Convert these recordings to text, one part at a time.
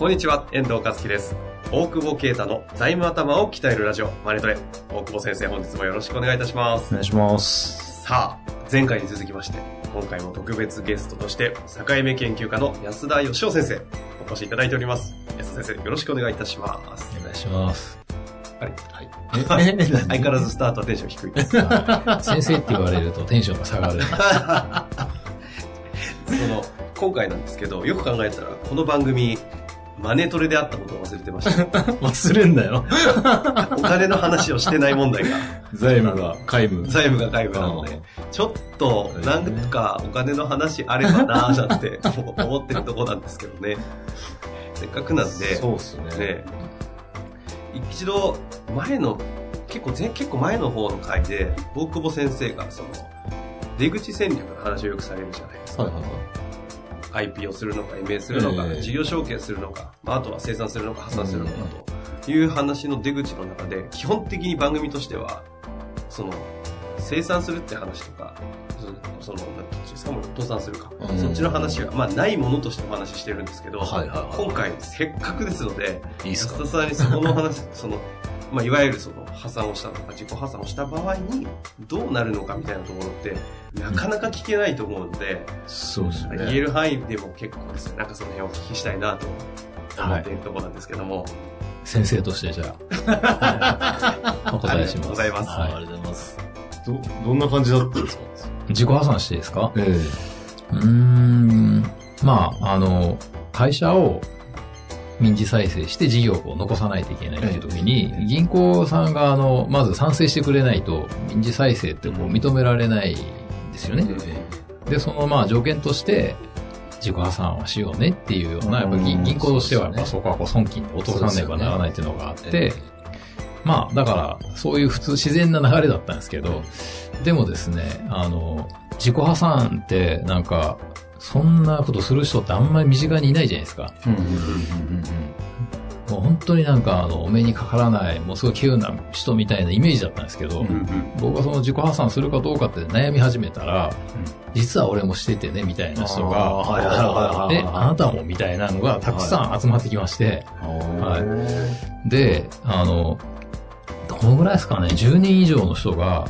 こんにちは、遠藤和樹です。大久保啓太の財務頭を鍛えるラジオ、マネトレ。大久保先生、本日もよろしくお願いいたしますお。願いします。さあ、前回に続きまして、今回も特別ゲストとして、境目研究家の安田義雄先生、お越しいただいております。安田先生、よろしくお願いいたします。お願いします。はい。え、え、相変わらずスタートはテンション低いです。先生って言われるとテンションが下がる。その、今回なんですけど、よく考えたら、この番組、マネトレであったことを忘れてました。忘れんだよ。お金の話をしてない問題が。財務が皆無。財務が外部なので、ちょっと、なんかお金の話あればなぁなんて 思ってるとこなんですけどね。せっかくなんで、そうっすね。ね、一度、前の、結構前、結構前の方の回で、大久保先生が、その、出口戦略の話をよくされるじゃないですか。はいはいはい IP をするのか、MA するのか、ええ。事業承継するのか、まあ、あとは生産するのか、破産するのかという話の出口の中で、基本的に番組としては、その、生産するって話とか、そその、すか、もう倒産するか、うん。そっちの話が、まあ、ないものとしてお話ししてるんですけど、はいはいはい。今回、せっかくですので、いい安田さんにそこの話、その、まあ、いわゆるその破産をしたとか自己破産をした場合にどうなるのかみたいなところってなかなか聞けないと思うので、そうですね。言える範囲でも結構ですね、なんかその辺をお聞きしたいなと思っているところなんですけども、先生としてじゃあ、お答えします。ありがとうございますはありがとうございます。ど、どんな感じだったんですか？自己破産していいですか？えうーん。まあ、あの、会社を民事再生して事業を残さないといけないっていう時に、銀行さんが、あの、まず賛成してくれないと、民事再生ってこう認められないんですよね。で、そのまあ条件として、自己破産はしようねっていうような、やっぱうん。銀銀行としてはやっぱそそこはこう損金で落とさねばならないっていうのがあって、まあだからそういう普通自然な流れだったんですけど、でもですね、あの、自己破産ってなんか、そんなことする人ってあんまり身近にいないじゃないですか。うんうんうんうんもう本当になんかあの、お目にかからない、もうすごい稀有な人みたいなイメージだったんですけど、僕がその自己破産するかどうかって悩み始めたら、実は俺もしててね、みたいな人が、え、あなたもみたいなのがたくさん集まってきまして、はい。で、あの、どのぐらいですかね、10人以上の人が、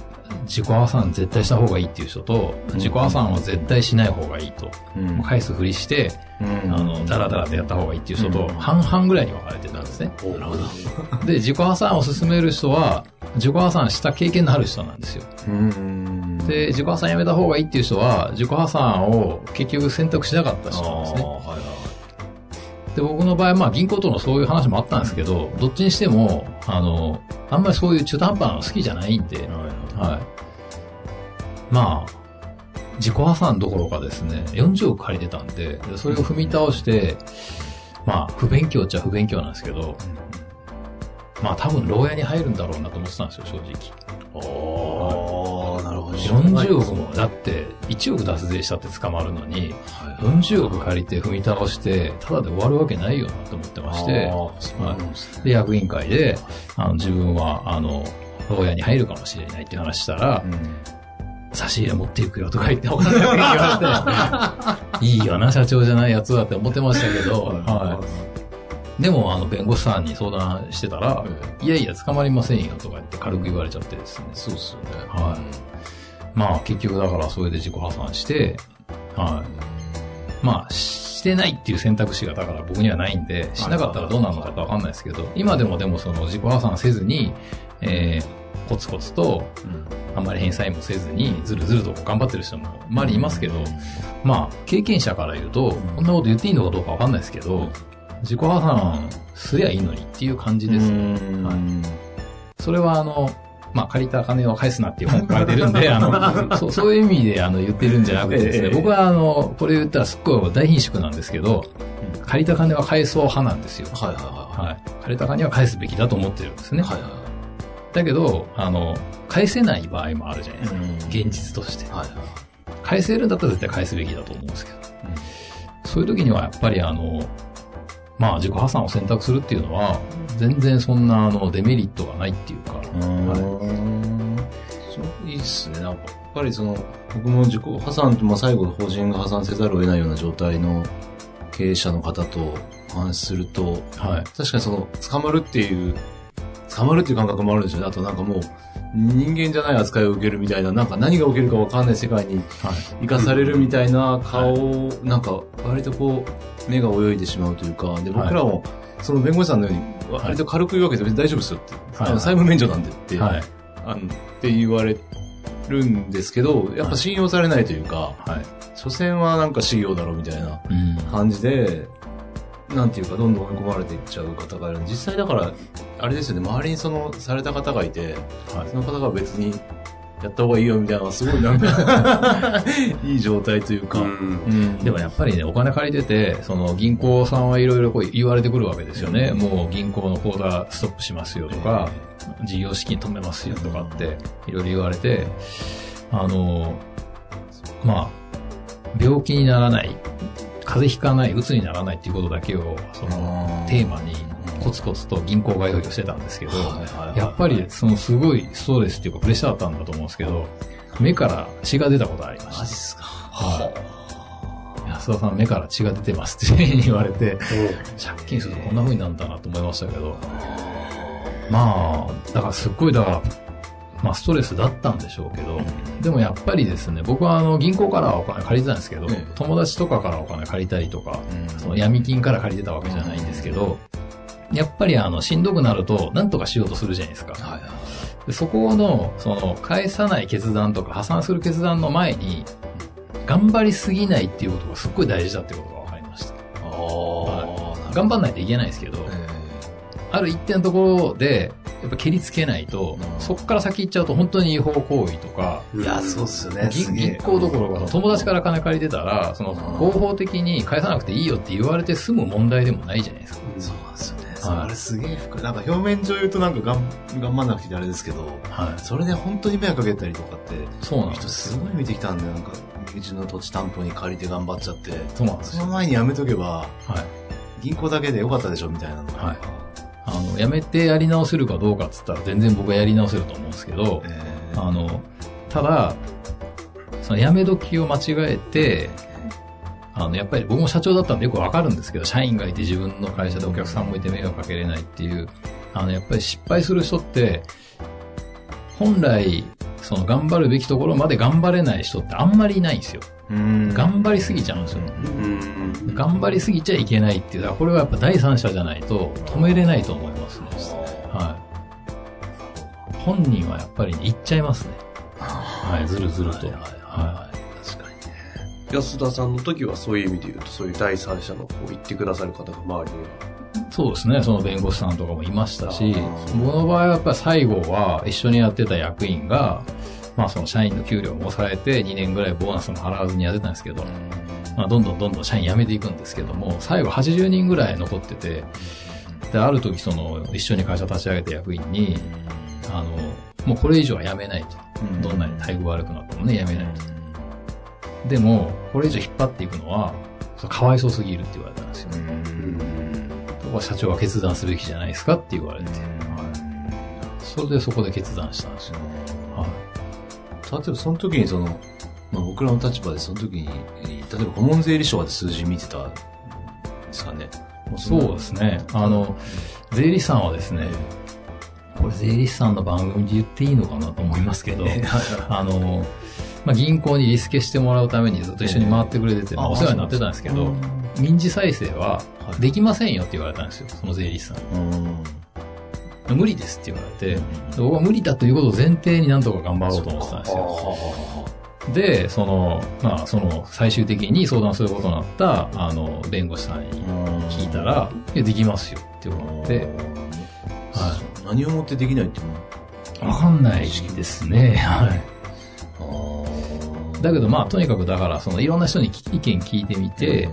自己破産絶対した方がいいっていう人と、自己破産は絶対しない方がいいと、うん返すふりして、うんあの、ダラダラでやった方がいいっていう人とうん、半々ぐらいに分かれてたんですね。なるほど。で、自己破産を進める人は、自己破産した経験のある人なんですよ。うんで、自己破産やめた方がいいっていう人は、自己破産を結局選択しなかった人なんですね。で、僕の場合、まあ銀行とのそういう話もあったんですけど、どっちにしても、あの、あんまりそういう中途半端なの好きじゃないんで、はいはい。まあ、自己破産どころかですね、40億借りてたんで、でそれを踏み倒して、まあ、不勉強っちゃ不勉強なんですけど、まあ多分牢屋に入るんだろうなと思ってたんですよ、正直。おーなるほど。40億も、だって1億脱税したって捕まるのに、40億借りて踏み倒して、ただで終わるわけないよなと思ってまして、で役員会で、あの、自分は、あの、牢屋に入るかもしれないって話したら、差し入れ持っていくよとか言って、お金を言われて、いいよな、社長じゃないやつだって思ってましたけど、はい。でも、あの、弁護士さんに相談してたら、いやいや、捕まりませんよとか言って軽く言われちゃってですね。そうっすよね。はいまあ、結局だからそれで自己破産して、はい。まあ、してないっていう選択肢がだから僕にはないんで、しなかったらどうなるのかわかんないですけど、今でもでもその自己破産せずに、えー、コツコツと、あんまり返済もせずに、ずるずると頑張ってる人も周りいますけど、まあ、経験者から言うと、こんなこと言っていいのかどうかわかんないですけど、自己破産すりゃいいのにっていう感じですね。はい。それはあの、まあ、借りた金を返すなっていう本書かれてるんで、あの、そうそういう意味であの言ってるんじゃなくてですね、ええ僕はあの、これ言ったらすっごい大貧縮なんですけど、借りた金は返そう派なんですよ。はいはいははい。借りた金は返すべきだと思ってるんですね。い。はいはだけど、あの、返せない場合もあるじゃないですか。うん現実としてい。。はいはい。返せるんだったら絶対返すべきだと思うんですけど。そういう時にはやっぱりあの、まあ自己破産を選択するっていうのは、全然そんなあのデメリットがないっていうか、うん。そう、いいっすね。なんか、やっぱりその、僕も自己破産って、まあ最後法人が破産せざるを得ないような状態の経営者の方とお話しすると、はい。確かにその、捕まるっていう、捕まるっていう感覚もあるんですよね。あとなんかもう、人間じゃない扱いを受けるみたいな、なんか何が起きるかわかんない世界にはい。生かされるみたいな顔を、なんか割とこう、目が泳いでしまうというか、で、僕らも、その弁護士さんのように、割と軽く言うわけで別に大丈夫ですよって、はいあの債務免除なんでって、はい。あのって言われるんですけど、やっぱ信用されないというか、はい。所詮はなんか事業だろうみたいなうん。感じで、なんていうか、どんどん追い込まれていっちゃう方がいる。実際だから、あれですよね、周りにその、された方がいて、はいその方が別に、やった方がいいよみたいな、すごいなんか、いい状態というか、うん。うん。でもやっぱりね、お金借りてて、その銀行さんはいろいろこう言われてくるわけですよね。もう銀行の口座ストップしますよとか、事業資金止めますよとかって、いろいろ言われて、あの、まあ、病気にならない、風邪ひかない、鬱にならないっていうことだけを、その、テーマにコツコツと銀行が用意をしてたんですけど、やっぱりそのすごいストレスっていうかプレッシャーだったんだと思うんですけど、目から血が出たことありましたマジっ。すか。はい。安田さん目から血が出てますって言われて、借金するとこんな風になるんだなと思いましたけど、まあ、だからすっごい、だから、まあストレスだったんでしょうけど、でもやっぱりですね、僕はあの銀行からはお金借りてたんですけど、ええ友達とかからお金借りたりとか、うんその闇金から借りてたわけじゃないんですけど、やっぱりあの、しんどくなると、なんとかしようとするじゃないですか。はいそこの、その、返さない決断とか破産する決断の前に、頑張りすぎないっていうことがすっごい大事だってことが分かりました。ああ、頑張んないといけないですけど、えある一定のところで、やっぱ蹴りつけないと、うんそこから先行っちゃうと本当に違法行為とか、えいや、そうっすよね。銀行どころか、友達から金借りてたら、その合法的に返さなくていいよって言われて済む問題でもないじゃないですか。あれすげえ深い。なんか表面上言うとなんかがん頑張んなくてあれですけど、はい。それで本当に迷惑かけたりとかって、そうなんで人すすごい見てきたんで、なんか、うちの土地担保に借りて頑張っちゃって、そうなんですよ。その前にやめとけば、はい。銀行だけでよかったでしょみたいなのが。はいあの、やめてやり直せるかどうかっつったら全然僕はやり直せると思うんですけど、えーあの、ただ、そのやめ時を間違えて、あの、やっぱり僕も社長だったんでよくわかるんですけど、社員がいて自分の会社でお客さんもいて迷惑かけれないっていう、あの、やっぱり失敗する人って、本来、その頑張るべきところまで頑張れない人ってあんまりいないんですよ。うん頑張りすぎちゃうんですよ。うん。頑張りすぎちゃいけないっていう、これはやっぱ第三者じゃないと止めれないと思いますね。はい。本人はやっぱりね、言っちゃいますね。はい、ずるずると。はい。安田さんの時はそういう意味で言うと、そういう第三者のこう言ってくださる方が周りにい。そうですね、その弁護士さんとかもいましたし僕の場合はやっぱり最後は一緒にやってた役員が、まあその社員の給料も抑えて2年ぐらいボーナスも払わずにやってたんですけど、まあどんどんどんどん社員辞めていくんですけども、最後80人ぐらい残ってて、で、ある時その一緒に会社立ち上げた役員に、あの、もうこれ以上は辞めないと。うんどんなに待遇悪くなってもね、辞めないと。でも、これ以上引っ張っていくのは、かわいそうすぎるって言われたんですよ。そこは社長は決断すべきじゃないですかって言われて。それでそこで決断したんですよ。はい。例えばその時にその、まあ、僕らの立場でその時に、えー例えば顧問税理士とかで数字見てたんですかね。もそうですね。あの、税理士さんはですね、これ税理士さんの番組で言っていいのかなと思いますけど、あの、まあ、銀行にリスケしてもらうためにずっと一緒に回ってくれてて、ええまあお世話になってたんですけど、民事再生ははいできませんよって言われたんですよ、その税理士さん。無理ですって言われて、僕は無理だということを前提になんとか頑張ろうと思ってたんですよ。で、その、まあ、その、最終的に相談することになった、あの、弁護士さんに聞いたら、いや、できますよって言われて、は何をもってできないっていうの？わかんないですね。はい。だけどまあ、とにかくだから、そのいろんな人に意見聞いてみて、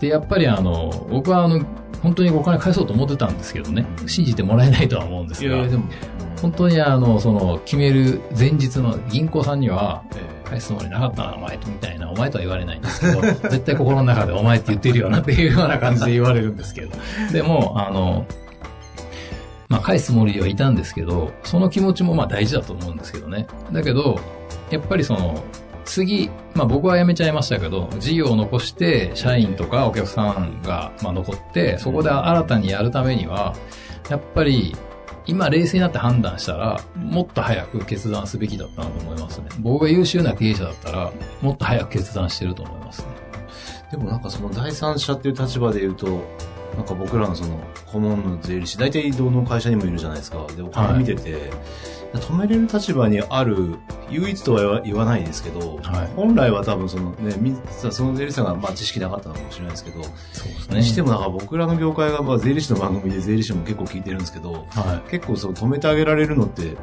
で、やっぱりあの、僕はあの、本当にお金返そうと思ってたんですけどね、信じてもらえないとは思うんですが、でも、本当にあの、その、決める前日の銀行さんには、え返すつもりなかったな、お前と、みたいな、お前とは言われないんですけど、絶対心の中でお前って言ってるよなっていうような感じで言われるんですけど。でも、あの、まあ、返すつもりではいたんですけど、その気持ちもまあ大事だと思うんですけどね。だけど、やっぱりその、次、まあ僕は辞めちゃいましたけど、事業を残して、社員とかお客さんがまあ残って、そこで新たにやるためには、やっぱり、今冷静になって判断したら、もっと早く決断すべきだったなと思いますね。僕が優秀な経営者だったら、もっと早く決断してると思いますね。でもなんかその第三者っていう立場で言うと、なんか僕らのその顧問の税理士、大体どの会社にもいるじゃないですか。で、お金見てて、止めれる立場にある、唯一とは言わないですけど、はい本来は多分そのね、みその税理士さんがまあ知識なかったのかもしれないですけど、そうですにしてもなんか僕らの業界がまあ税理士の番組で税理士も結構聞いてるんですけど、は結構そう止めてあげられるのって、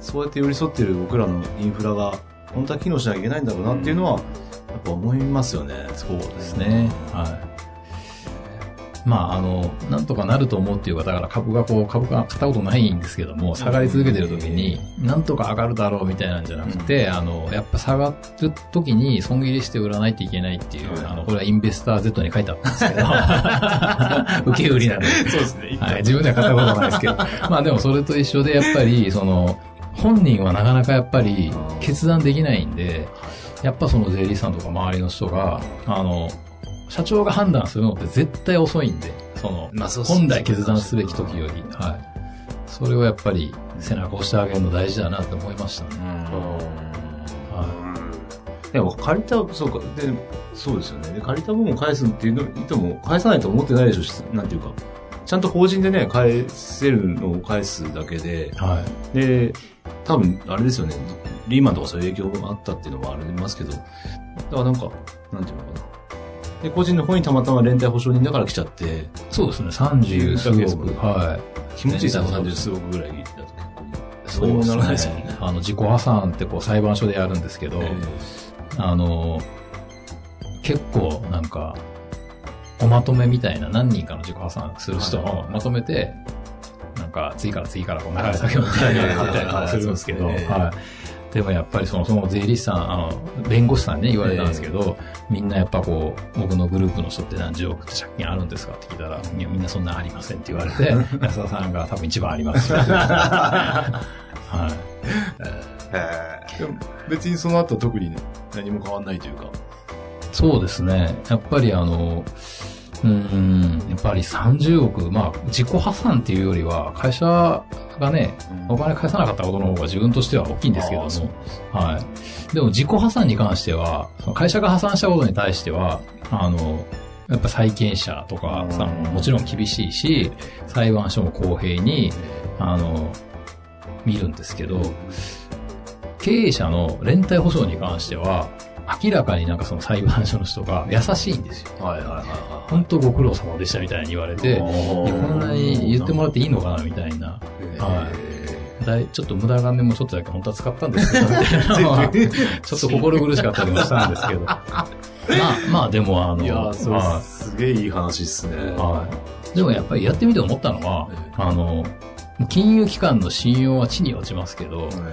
そうやって寄り添ってる僕らのインフラが本当は機能しなきゃいけないんだろうなっていうのは、やっぱ思いますよね。そうい。ですね。はい。まあ、あの、なんとかなると思うっていうか、だから株がこう、株が買ったことないんですけども、下がり続けてる時に、なんとか上がるだろうみたいなんじゃなくて、あの、やっぱ下がる時に損切りして売らないといけないっていう、あの、これはインベスター Z に書いてあったんですけど、受け売りなんで。そうですね。はい、自分では買ったことないですけど。まあでもそれと一緒で、やっぱり、その、本人はなかなかやっぱり決断できないんで、やっぱその税理士さんとか周りの人が、あの、社長が判断するのって絶対遅いんで、その、まあそ本来決断すべき時より、はい。それをやっぱり背中を押してあげるの大事だなって思いましたね。はでも借りた、そうか、で、そうですよね。で、借りた分を返すっていうの、いとも返さないと思ってないでしょし、なんていうか。ちゃんと法人でね、返せるのを返すだけで、い。はい。で、多分、あれですよね。リーマンとかそういう影響があったっていうのもありますけど、だからなんか、なんていうのかな。で、個人の方にたまたま連帯保証人だから来ちゃって、そうですね、30すごく、は気持ちいいさ連帯保証30数億ぐらいだと。結構、い。そうならないですもんね。あの、自己破産ってこう裁判所でやるんですけど、えあの、結構なんか、おまとめみたいな何人かの自己破産する人をまとめて、なんか次から次からこう流れ先をみたいなするんですけど、はい。でもやっぱりその、その税理士さん、あの、弁護士さんにね、言われたんですけど、みんなやっぱこう、僕のグループの人って何十億って借金あるんですかって聞いたら、いや、みんなそんなありませんって言われて、安田さんが多分一番あります。はい。へでも別にその後特にね、何も変わんないというか。そうですね。やっぱりあの、うーん、やっぱり30億、まあ、自己破産っていうよりは、会社がね、お金返さなかったことの方が自分としては大きいんですけどもはい。でも自己破産に関しては、その会社が破産したことに対しては、あの、やっぱ債権者とかさんももちろん厳しいし、裁判所も公平に、あの、見るんですけど、経営者の連帯保証に関しては、明らかになんかその裁判所の人が優しいんですよ。はいはいはいは本当ご苦労様でしたみたいに言われて、こんなに言ってもらっていいのかなみたいな。はい。だいちょっと無駄金もちょっとだけ本当は使ったんですけど、ちょっと心苦しかったりもしたんですけど。まあ、まあでもあの、いやー、それはすげえいい話っすね。い。はい。でもやっぱりやってみて思ったのは、あの、金融機関の信用は地に落ちますけど、それ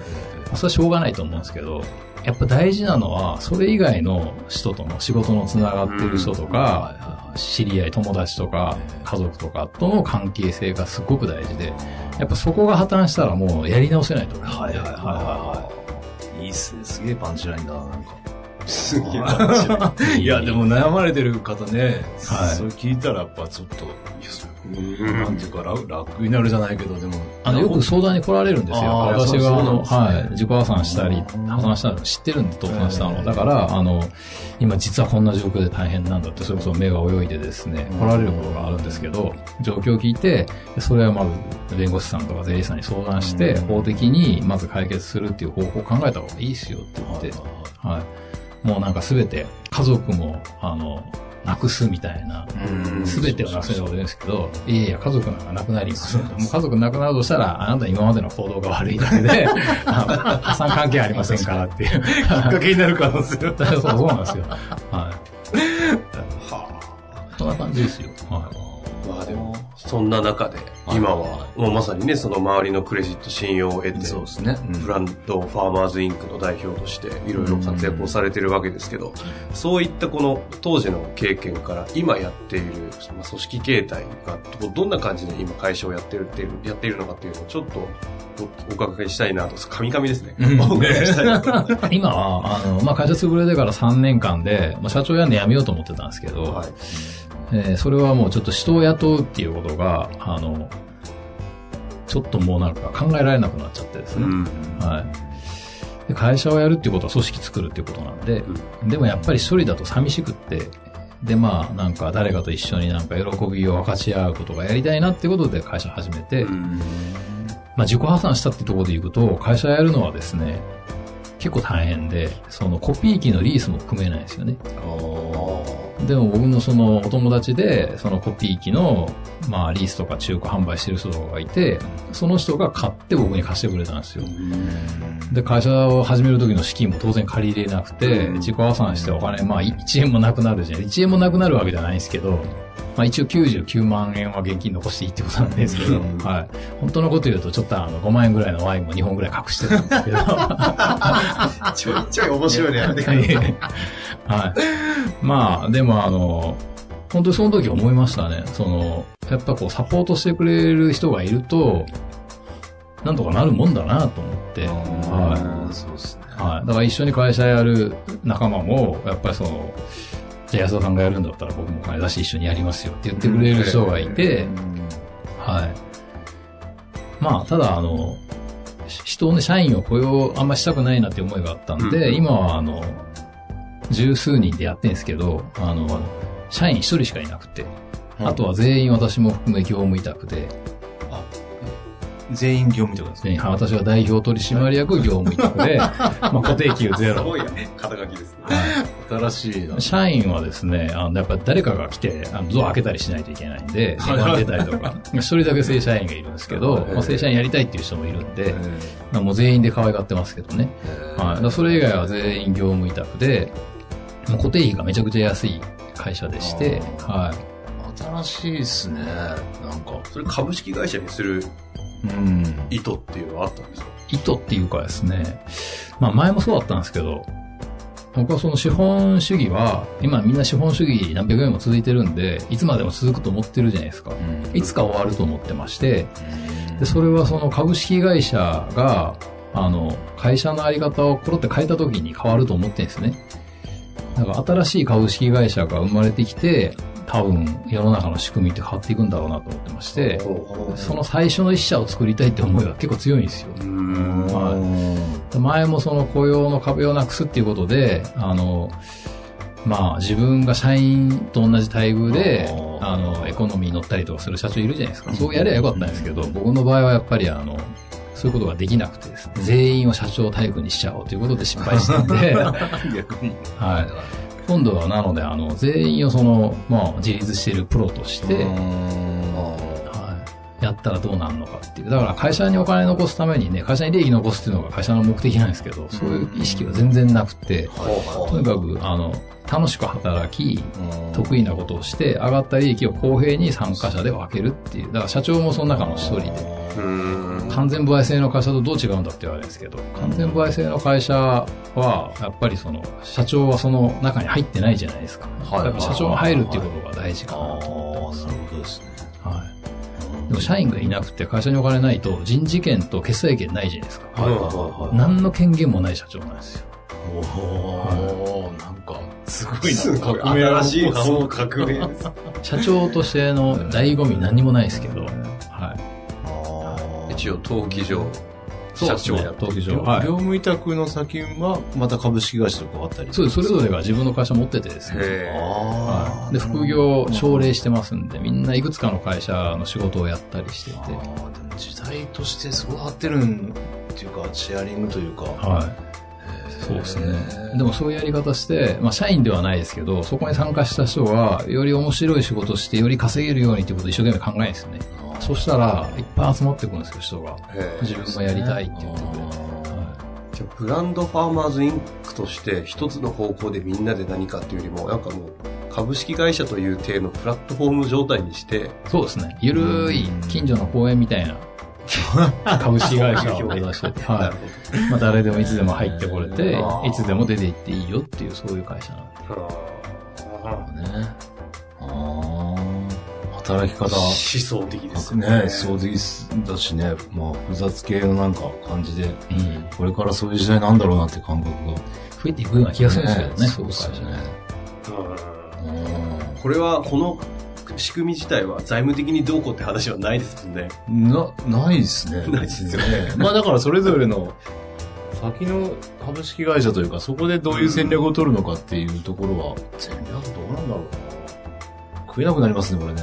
はしょうがないと思うんですけど、やっぱ大事なのは、それ以外の人との仕事のつながっている人とか、知り合い、友達とか、家族とかとの関係性がすごく大事で、やっぱそこが破綻したらもうやり直せないと思う。はいはいはいはいはい。いいっすね。すげえパンチラインだな、なんか。すげえ。いや、でも悩まれてる方ね、はいそれ聞いたらやっぱちょっと、いや、それ、うんなんていうか楽、楽になるじゃないけど、でも。あの、よく相談に来られるんですよ。私が、あの、はい、自己破産したり、破産したの知ってるんで倒産したの。だから、あの、今実はこんな状況で大変なんだって、それこそ目が泳いでですね、来られることがあるんですけど、状況を聞いて、でそれはまず、弁護士さんとか税理士さんに相談して、法的にまず解決するっていう方法を考えた方がいいですよって言って、はい。もうなんかすべて、家族も、あの、なくすみたいな、うんすべてをなくすみたいなこと言うんですけど、いやいや、家族なんかなくなります。もう家族なくなるとしたら、あなた今までの行動が悪いだけで、あ 破産関係ありませんからっていう。きっかけになる可能性は。そうそうなんですよ。はい。そんな感じですよ。はい。まあでも、そんな中で、今は、もうまさにね、その周りのクレジット信用を得て、そうですね。ブランドファーマーズインクの代表としていろいろ活躍をされてるわけですけど、そういったこの当時の経験から今やっているまあ組織形態がどどんな感じで今会社をやってるってやっているのかっていうのをちょっとおお伺いしたいなと、カミカミですね。うんお伺いしたいなと。今は、あの、まあ、会社潰れてから3年間で、まあ、社長やんで辞めようと思ってたんですけど、はい。えーそれはもうちょっと人を雇うっていうことが、あの、ちょっともうなんか考えられなくなっちゃってですね。うん。はい。で会社をやるっていうことは組織作るっていうことなんで、でもやっぱり一人だと寂しくって、で、まあ、なんか誰かと一緒になんか喜びを分かち合うことがやりたいなってことで会社始めて、まあ自己破産したってところでいくと、会社やるのはですね、結構大変で、そのコピー機のリースも組めないんですよね。でも僕のそのお友達で、そのコピー機の、まあリースとか中古販売してる人がいて、その人が買って僕に貸してくれたんですよ。で、会社を始める時の資金も当然借り入れなくて、自己破産してお金、まあ1円もなくなるじゃん。1円もなくなるわけじゃないんですけど、まあ一応99万円は現金残していいってことなんですけど、うんはい。本当のこと言うとちょっとあの5万円ぐらいのワインも2本ぐらい隠してたんですけど、ちょいちょい面白いね、はい。まあ、でもあの、本当にその時思いましたね。その、やっぱこうサポートしてくれる人がいると、なんとかなるもんだなと思って、はそうですね。い。はい。だから一緒に会社やる仲間も、やっぱりその、じゃあ安田さんがやるんだったら僕も金出して一緒にやりますよって言ってくれる人がいて、はい。まあ、ただ、あの、し人をね、社員を雇用あんましたくないなって思いがあったんで、うん今は、あの、十数人でやってんですけど、あの、社員一人しかいなくて、あとは全員私も含め業務委託で、全員業務ってことですね。私は代表取締役業務委託で、まあ固定給ゼロすご。いや肩書きですね。新しいな。社員はですね、あの、やっぱ誰かが来て、あの、ドア開けたりしないといけないんで、電出たりとか、一人だけ正社員がいるんですけど、まあ、正社員やりたいっていう人もいるんで、まあもう全員で可愛がってますけどね。はい。それ以外は全員業務委託で、もう固定費がめちゃくちゃ安い会社でして、はい。新しいっすね。なんか。それ株式会社にするうん。意図っていうのはあったんですか？意図っていうかですね、まあ前もそうだったんですけど、僕はその資本主義は、今みんな資本主義何百年も続いてるんで、いつまでも続くと思ってるじゃないですか。いつか終わると思ってまして、で、それはその株式会社が、あの、会社のあり方をコロって変えた時に変わると思ってるんですね。だから新しい株式会社が生まれてきて、多分世の中の仕組みって変わっていくんだろうなと思ってまして、その最初の一社を作りたいって思いは結構強いんですよ。前もその雇用の壁をなくすっていうことで、あの、まあ自分が社員と同じ待遇で、あの、エコノミーに乗ったりとかする社長いるじゃないですか。そうやればよかったんですけど、僕の場合はやっぱりあの、そういうことができなくてですね、全員を社長待遇にしちゃおうということで失敗したんで、逆に。はい。今度はなので、あの、全員をその、まあ自立しているプロとして、やったらどうなるのかっていう。だから会社にお金残すためにね、会社に利益残すっていうのが会社の目的なんですけど、そういう意識は全然なくて、とにかく、あの、楽しく働き、得意なことをして、上がった利益を公平に参加者で分けるっていう。だから社長もその中の一人で、うん。完全歩合制の会社とどう違うんだって言われるんですけど、完全歩合制の会社は、やっぱりその、社長はその中に入ってないじゃないですか。社長が入るっていうことが大事かなと思ってます。なるほどですね。はい。でも社員がいなくて会社にお金ないと人事権と決済権ないじゃないですか。はいはいはい。何の権限もない社長なんですよ。おー、なんか、すごいな。すごい。新しい革命です。社長としての醍醐味何にもないですけど、はい。一応、登記上、社長やはい。務委託の先は、また株式会社と変わったりそうです。それぞれが自分の会社持っててですね。はい。で、副業奨励してますんで、みんないくつかの会社の仕事をやったりしていて、でも時代としてすごい合ってるんっていうか、シェアリングというか。はい。そうですね。でもそういうやり方して、まあ社員ではないですけど、そこに参加した人が、より面白い仕事をして、より稼げるようにっていうことを一生懸命考えるんですよね。そしたら、いっぱい集まってくるんですよ、人が。自分もやりたいって言ってくれて。はじゃあブランドファーマーズインクとして一つの方向でみんなで何かっていうよりも、なんかもう株式会社という体のプラットフォーム状態にして、いそうですね。ゆるい近所の公園みたいな 株式会社を目指してて、なはるい。まあ誰でもいつでも入ってこれて、いつでも出て行っていいよっていうそういう会社なんで。ほど。あね。働き方。ー思想的ですねね。そう的だしね、まあ、複雑系のなんか感じで、うん。これからそういう時代なんだろうなって感覚が。増えていくような気がするんですけどね、そうですよね。うんこれは、この仕組み自体は財務的にどうこうって話はないですもんね。うんな、ないですね。ないですよねまあだからそれぞれの先の株式会社というか、そこでどういう戦略を取るのかっていうところは、戦略どうなんだろうな。食えなくなりますね、これね。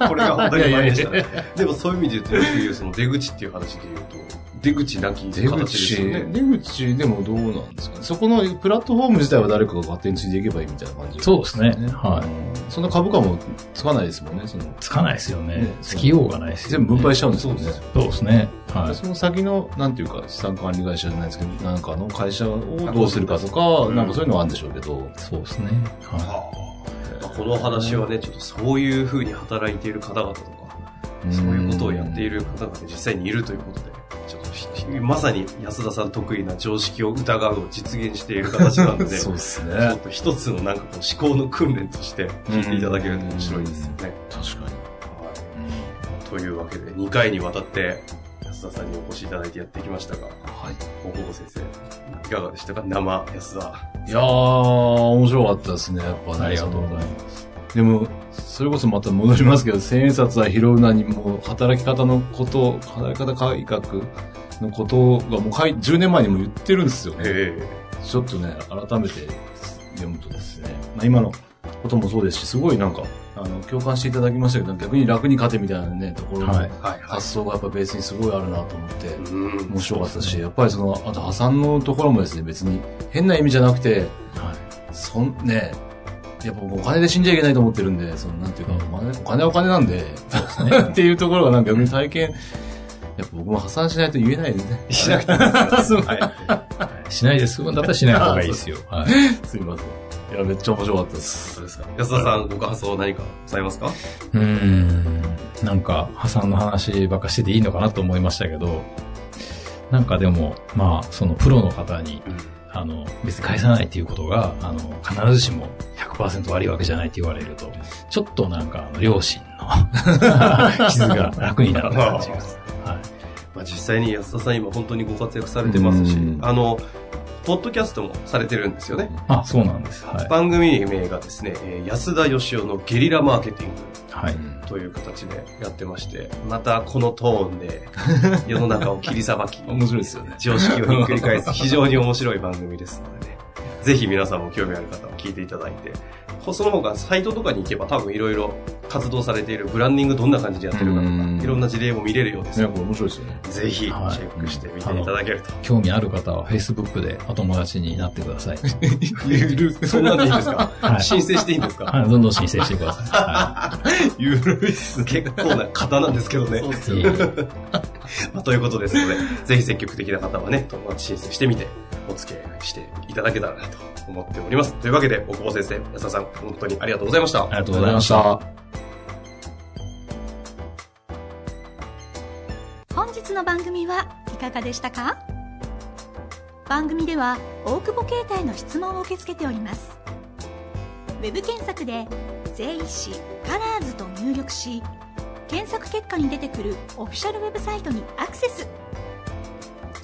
これが本当に前でしたね。でもそういう意味で言うと、よく言うその出口っていう話で言うと、出口なき出形です口、よね。出口でもどうなんですかね。そこのプラットフォーム自体は誰かが勝手についていけばいいみたいな感じそうですね。はい。うんその株価もつかないですもんね、その。つかないですよねね。つきようがないですよね。全部分配しちゃうんですよね。そうですね。はい。その先の、なんていうか、資産管理会社じゃないですけど、なんかの会社をどうするかとか、なんかそういうのはあるんでしょうけど。そうですね。ははあこの話はね、ちょっとそういうふうに働いている方々とか、そういうことをやっている方が実際にいるということで、ちょっとひまさに安田さん得意な常識を疑うを実現している形なので、そうですちょっね。と一つのなんかこう思考の訓練として聞いていただけると面白いですよね。確かに。というわけで、2回にわたって安田さんにお越しいただいてやってきましたが、はい。大久保先生、いかがでしたか？生安田。いやー、面白かったですね、やっぱね。ありがとうございます。でも、それこそまた戻りますけど、千円札は拾うなにも、働き方のこと、働き方改革のことがもうかい10年前にも言ってるんですよね。えちょっとね、改めて読むとですね、まあ、今のこともそうですし、すごいなんか、あの、共感していただきましたけど、逆に楽に勝てみたいなね、ところの。発想がやっぱベースにすごいあるなと思って、うん面白かったし、やっぱりその、あと破産のところもですね、別に変な意味じゃなくて、はい。そん、ね、やっぱ僕お金で死んじゃいけないと思ってるんで、その、なんていうか、お金お金はお金なんで、っていうところがなんか逆に体験、やっぱ僕も破産しないと言えないですね。しなくていいですよ はい。しないで済むんだったらしない方がいいですよ。はい。すいません。いや、めっちゃ面白かったです。そうですか。安田さん、ご感想何かございますか？うーん。なんか、破産の話ばっかしてていいのかなと思いましたけど、なんかでも、まあ、そのプロの方に、あの、別に返さないっていうことが、あの、必ずしも100%悪いわけじゃないって言われると、ちょっとなんか、あの両親の 傷が楽になる感じが。はい。まあ、実際に安田さん今本当にご活躍されてますしうん、あの、ポッドキャストもされてるんですよね。あ、そうなんです。はい。番組名がですね、えー安田義雄のゲリラマーケティングはい。という形でやってまして、またこのトーンで 世の中を切りさばき、面白いですよね。常識をひっくり返す非常に面白い番組ですのでね。ぜひ皆さんも興味ある方は聞いていただいて、その他サイトとかに行けば多分いろいろ活動されているブランディングどんな感じでやってるかとか、うんいろんな事例も見れるようですね、のこれ面白いですよね。で、ぜひチェはいックしてみていただけると。興味ある方は Facebook でお友達になってください。そんなんでいいんですか、はい申請していいんですか、はい。どんどん申請してください。は ゆるいっす。結構な方なんですけどね。い。いえいえまあ、ということですので、ぜひ積極的な方はね、友達申請してみて、お付き合いしていただけたらなと思っております。というわけで、大久保先生、安田さん、本当にありがとうございました。ありがとうございました。本日の番組はいかがでしたか？番組では大久保携帯の質問を受け付けておりますウェブ検索で「税理士カラーズと入力し検索結果に出てくるオフィシャルウェブサイトにアクセス